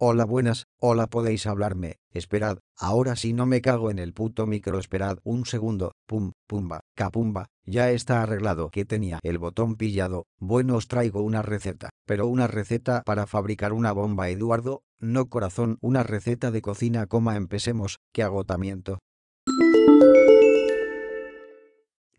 Hola buenas, hola podéis hablarme, esperad, ahora sí no me cago en el puto micro. Esperad un segundo, pum, pumba, capumba, ya está arreglado. Que tenía el botón pillado, bueno os traigo una receta, pero una receta para fabricar una bomba Eduardo, no corazón, una receta de cocina coma empecemos, qué agotamiento.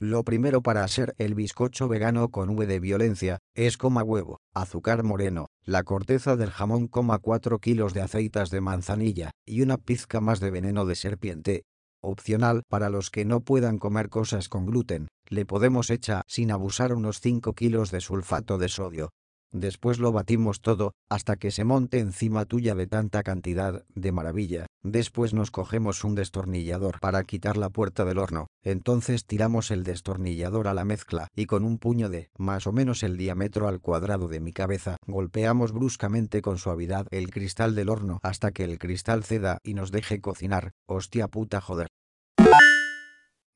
Lo primero para hacer el bizcocho vegano con V de violencia, es coma huevo, azúcar moreno, la corteza del jamón, 4 kilos de aceitas de manzanilla, y una pizca más de veneno de serpiente. Opcional para los que no puedan comer cosas con gluten, le podemos echar sin abusar unos 5 kilos de sulfato de sodio, Después lo batimos todo, hasta que se monte encima tuya de tanta cantidad, de maravilla. Después nos cogemos un destornillador para quitar la puerta del horno. Entonces tiramos el destornillador a la mezcla y con un puño de, más o menos el diámetro al cuadrado de mi cabeza, golpeamos bruscamente con suavidad el cristal del horno hasta que el cristal ceda y nos deje cocinar. Hostia puta joder.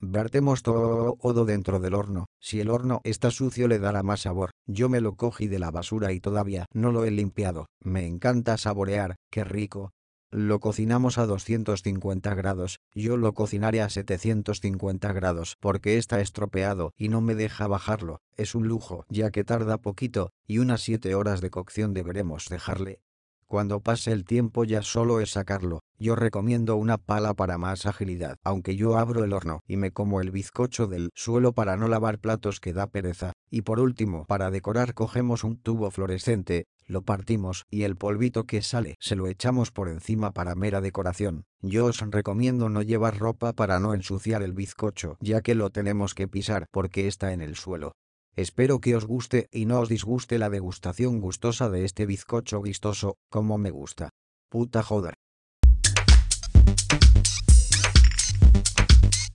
Vertemos todo dentro del horno. Si el horno está sucio le dará más sabor. Yo me lo cogí de la basura y todavía no lo he limpiado. Me encanta saborear. Qué rico. Lo cocinamos a 250 grados, yo lo cocinaré a 750 grados porque está estropeado y no me deja bajarlo, es un lujo ya que tarda poquito, y unas 7 horas de cocción deberemos dejarle. Cuando pase el tiempo ya solo es sacarlo. Yo recomiendo una pala para más agilidad, aunque yo abro el horno y me como el bizcocho del suelo para no lavar platos que da pereza. Y por último, para decorar cogemos un tubo fluorescente, lo partimos y el polvito que sale se lo echamos por encima para mera decoración. Yo os recomiendo no llevar ropa para no ensuciar el bizcocho, ya que lo tenemos que pisar porque está en el suelo. Espero que os guste y no os disguste la degustación gustosa de este bizcocho vistoso, como me gusta. Puta joder.